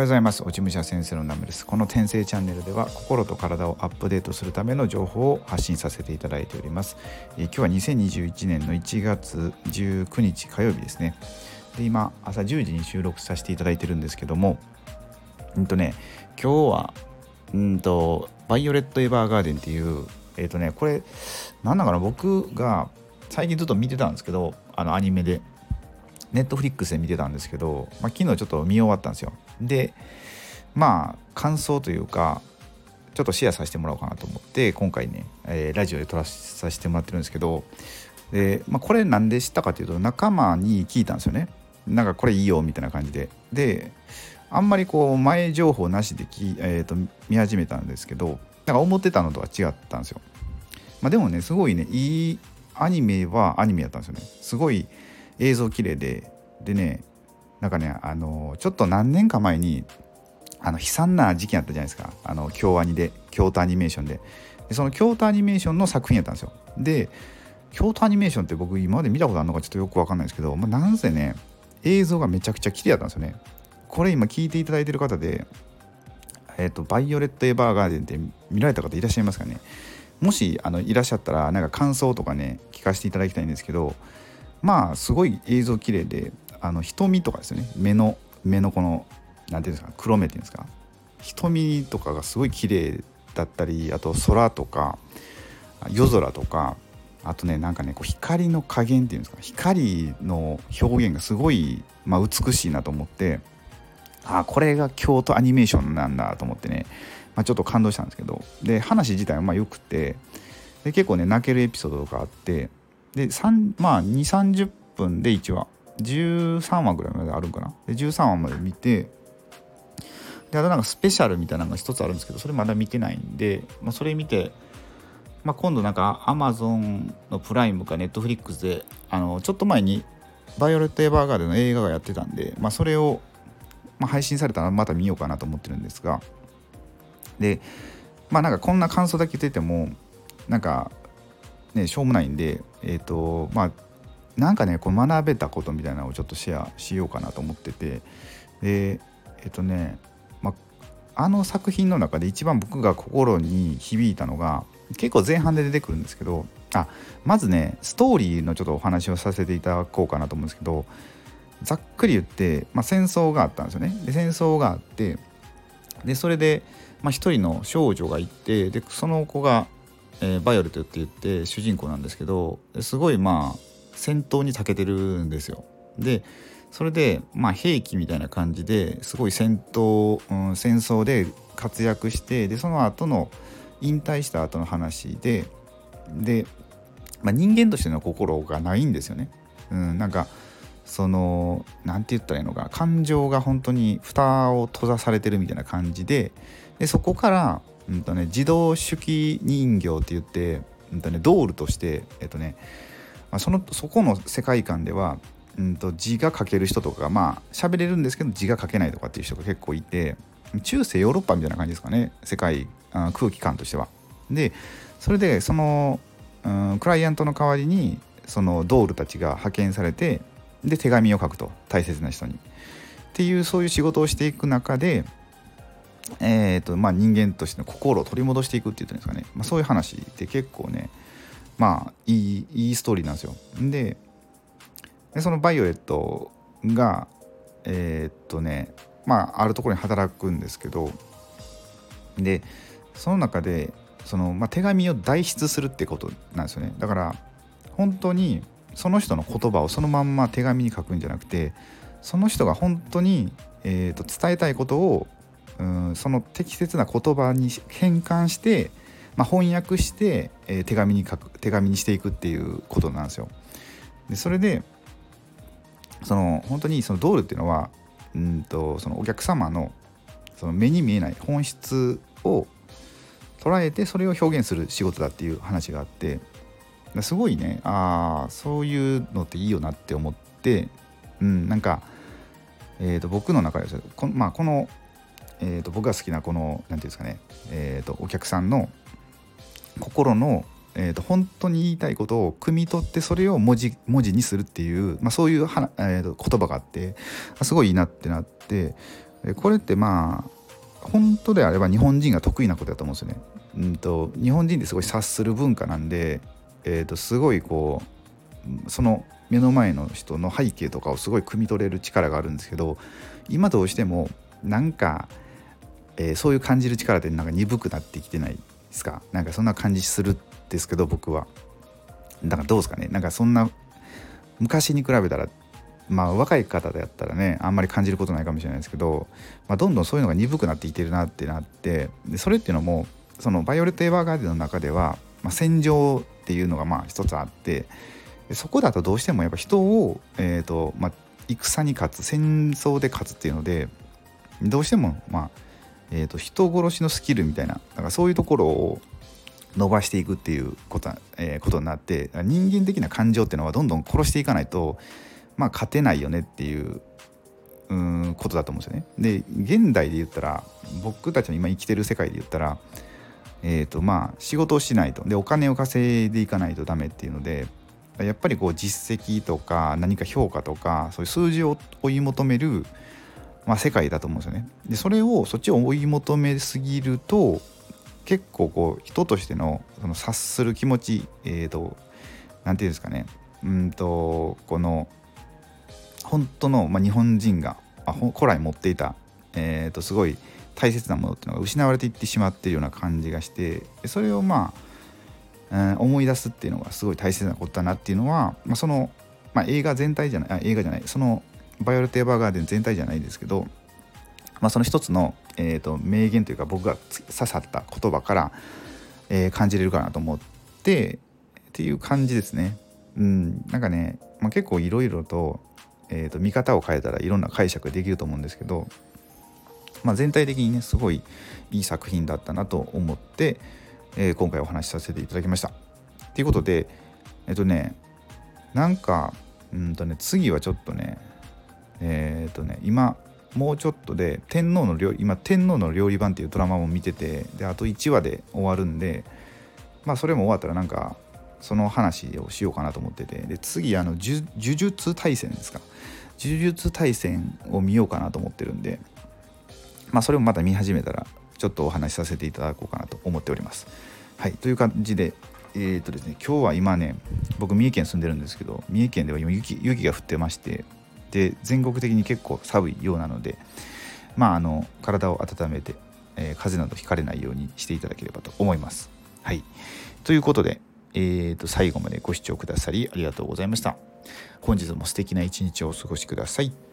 はようございます。落ち武者先生のナムですこの転生チャンネルでは心と体をアップデートするための情報を発信させていただいております、えー、今日は2021年の1月19日火曜日ですね。で今朝10時に収録させていただいてるんですけどもうんとね今日はうんとバイオレット・エヴァーガーデンっていうえっ、ー、とねこれなんだかな僕が最近ずっと見てたんですけどあのアニメで。ネットフリックスで見てたんですけど、まあ、昨日ちょっと見終わったんですよ。でまあ感想というかちょっとシェアさせてもらおうかなと思って今回ね、えー、ラジオで撮らさせてもらってるんですけどで、まあ、これ何で知ったかというと仲間に聞いたんですよね。なんかこれいいよみたいな感じで。であんまりこう前情報なしでき、えー、と見始めたんですけどなんか思ってたのとは違ったんですよ、まあ、でもねすごいねいいアニメはアニメやったんですよね。すごい映像綺麗ででねなんかねあのちょっと何年か前にあの悲惨な事件あったじゃないですか。あの京アニで京都アニメーションで。でその京都アニメーションの作品やったんですよ。で京都アニメーションって僕今まで見たことあるのかちょっとよく分かんないですけど、まあ、なんせね映像がめちゃくちゃ綺麗だったんですよね。これ今聞いていただいてる方でえっ、ー、とバイオレット・エヴァーガーデンって見られた方いらっしゃいますかね。もしあのいらっしゃったらなんか感想とかね聞かせていただきたいんですけどまあすごい映像綺麗であの瞳とかですよね。目の目のこの何ていうんですか黒目っていうんですか。瞳とかがすごい綺麗だったりあと空とか夜空とかあとねなんかねこう光の加減っていうんですか。光の表現がすごい、まあ、美しいなと思ってあこれが京都アニメーションなんだと思ってね、まあ、ちょっと感動したんですけど。で話自体はまあよくてで結構ね泣けるエピソードとかあってでまあ2 3 0分で1話13話ぐらいまであるんかな？で13話まで見てであとなんかスペシャルみたいなのが一つあるんですけどそれまだ見てないんで、まあ、それ見て、まあ、今度なんか Amazon のプライムか Netflix であのちょっと前にバイオレット・エヴァーガーデンの映画がやってたんで、まあ、それを、まあ、配信されたらまた見ようかなと思ってるんですがでまあなんかこんな感想だけ言っててもなんかねしょうもないんでえっ、ー、とまあなんかねこう学べたことみたいなのをちょっとシェアしようかなと思ってて。でえっとね、まあの作品の中で一番僕が心に響いたのが結構前半で出てくるんですけどあまずねストーリーのちょっとお話をさせていただこうかなと思うんですけどざっくり言って、まあ、戦争があったんですよね。で戦争があってでそれで、まあ、一人の少女がいてでその子が、えー、バイオレットって言って主人公なんですけどすごいまあ戦闘に長けてるんですよ。でそれでまあ兵器みたいな感じですごい戦闘、うん、戦争で活躍してでその後の引退した後の話でで、まあ、人間としての心がないんですよね。うん、なんかその何て言ったらいいのか感情が本当に蓋を閉ざされてるみたいな感じででそこから、うんとね、自動手記人形って言って、うんとね、ドールとしてえっとねまあ、そのそこの世界観では、うんと、字が書ける人とかまあ喋れるんですけど字が書けないとかっていう人が結構いて中世ヨーロッパみたいな感じですかね世界あ空気感としては。でそれでその、うん、クライアントの代わりにそのドールたちが派遣されてで手紙を書くと大切な人に。っていうそういう仕事をしていく中で、えーとまあ、人間としての心を取り戻していくっていうんですかね、まあ、そういう話って結構ねまあいいいいストーリーなんですよ。ででそのバイオレットがえー、っとねまああるところに働くんですけどでその中でその、まあ、手紙を代筆するってことなんですよねだから本当にその人の言葉をそのまんま手紙に書くんじゃなくてその人が本当に、えー、と伝えたいことをうんその適切な言葉に変換してまあ、翻訳して、えー、手紙に書く手紙にしていくっていうことなんですよ。でそれでその本当にそのドールっていうのはうんとそのお客様のその目に見えない本質を捉えてそれを表現する仕事だっていう話があってすごいねああそういうのっていいよなって思ってうんなんか、えー、と僕の中でこの,、まあ、この、えー、と僕が好きなこの何て言うんですかね、えー、とお客さんの心の、えーと、本当に言いたいことを汲み取ってそれを文字文字にするっていう、まあ、そういうは、えーと、言葉があってすごいいいなってなってこれってまあ本当であれば日本人が得意なことだと思うんですよね。うんと日本人ってすごい察する文化なんで、えー、とすごいこうその目の前の人の背景とかをすごい汲み取れる力があるんですけど今どうしてもなんか、えー、そういう感じる力ってなんか鈍くなってきてないですか？なんかそんな感じするんですけど僕は。だからどうですかね？なんかそんな昔に比べたらまあ若い方でやったらねあんまり感じることないかもしれないですけど、まあ、どんどんそういうのが鈍くなっていってるなってなってでそれっていうのもそのバイオレット・エヴァーガーデンの中では、まあ、戦場っていうのがまあ一つあってそこだとどうしてもやっぱ人を、えーとまあ、戦に勝つ戦争で勝つっていうのでどうしても、まあえーと、人殺しのスキルみたいなだかそういうところを伸ばしていくっていうこと,、えー、ことになって人間的な感情っていうのはどんどん殺していかないとまあ勝てないよねっていううんことだと思うんですよね。で現代で言ったら僕たちの今生きてる世界で言ったらえーとまあ、仕事をしないとでお金を稼いでいかないとダメっていうのでやっぱりこう実績とか何か評価とかそういう数字を追い求める、まあ、世界だと思うんですよね。でそれをそっちを追い求めすぎると結構こう人としてのその察する気持ちえっ、ー、と何て言うんですかねうんとこの本当の、まあ、日本人があ古来持っていた、えー、とすごい大切なものっていうのが失われていってしまっているような感じがしてそれをまあ、えー、思い出すっていうのがすごい大切なことだなっていうのは、まあ、その、まあ、映画全体じゃないあ映画じゃないそのバイオレット・エヴァーガーデン全体じゃないですけど、まあ、その一つの、えーと、名言というか僕が刺さった言葉から、えー、感じれるかなと思ってっていう感じですね。うん、なんかね、まあ、結構いろいろと,、えーと見方を変えたらいろんな解釈できると思うんですけどまあ、全体的にねすごいいい作品だったなと思って、えー、今回お話しさせていただきました。ということでえっとねなんかうんとね次はちょっとねえー、とね今もうちょっとで天皇の料理今天皇の料理番っていうドラマも見ててであと1話で終わるんでまあそれも終わったらなんかその話をしようかなと思っててで次あの呪術大戦ですか呪術大戦を見ようかなと思ってるんでまあ、それもまた見始めたらちょっとお話しさせていただこうかなと思っております。はいという感じでえー、っとですね今日は今ね僕三重県住んでるんですけど三重県では今雪雪が降ってましてで全国的に結構寒いようなのでまああの体を温めて、えー、風邪などひかれないようにしていただければと思います。はいということで、えー、と最後までご視聴くださりありがとうございました。本日も素敵な一日をお過ごしください。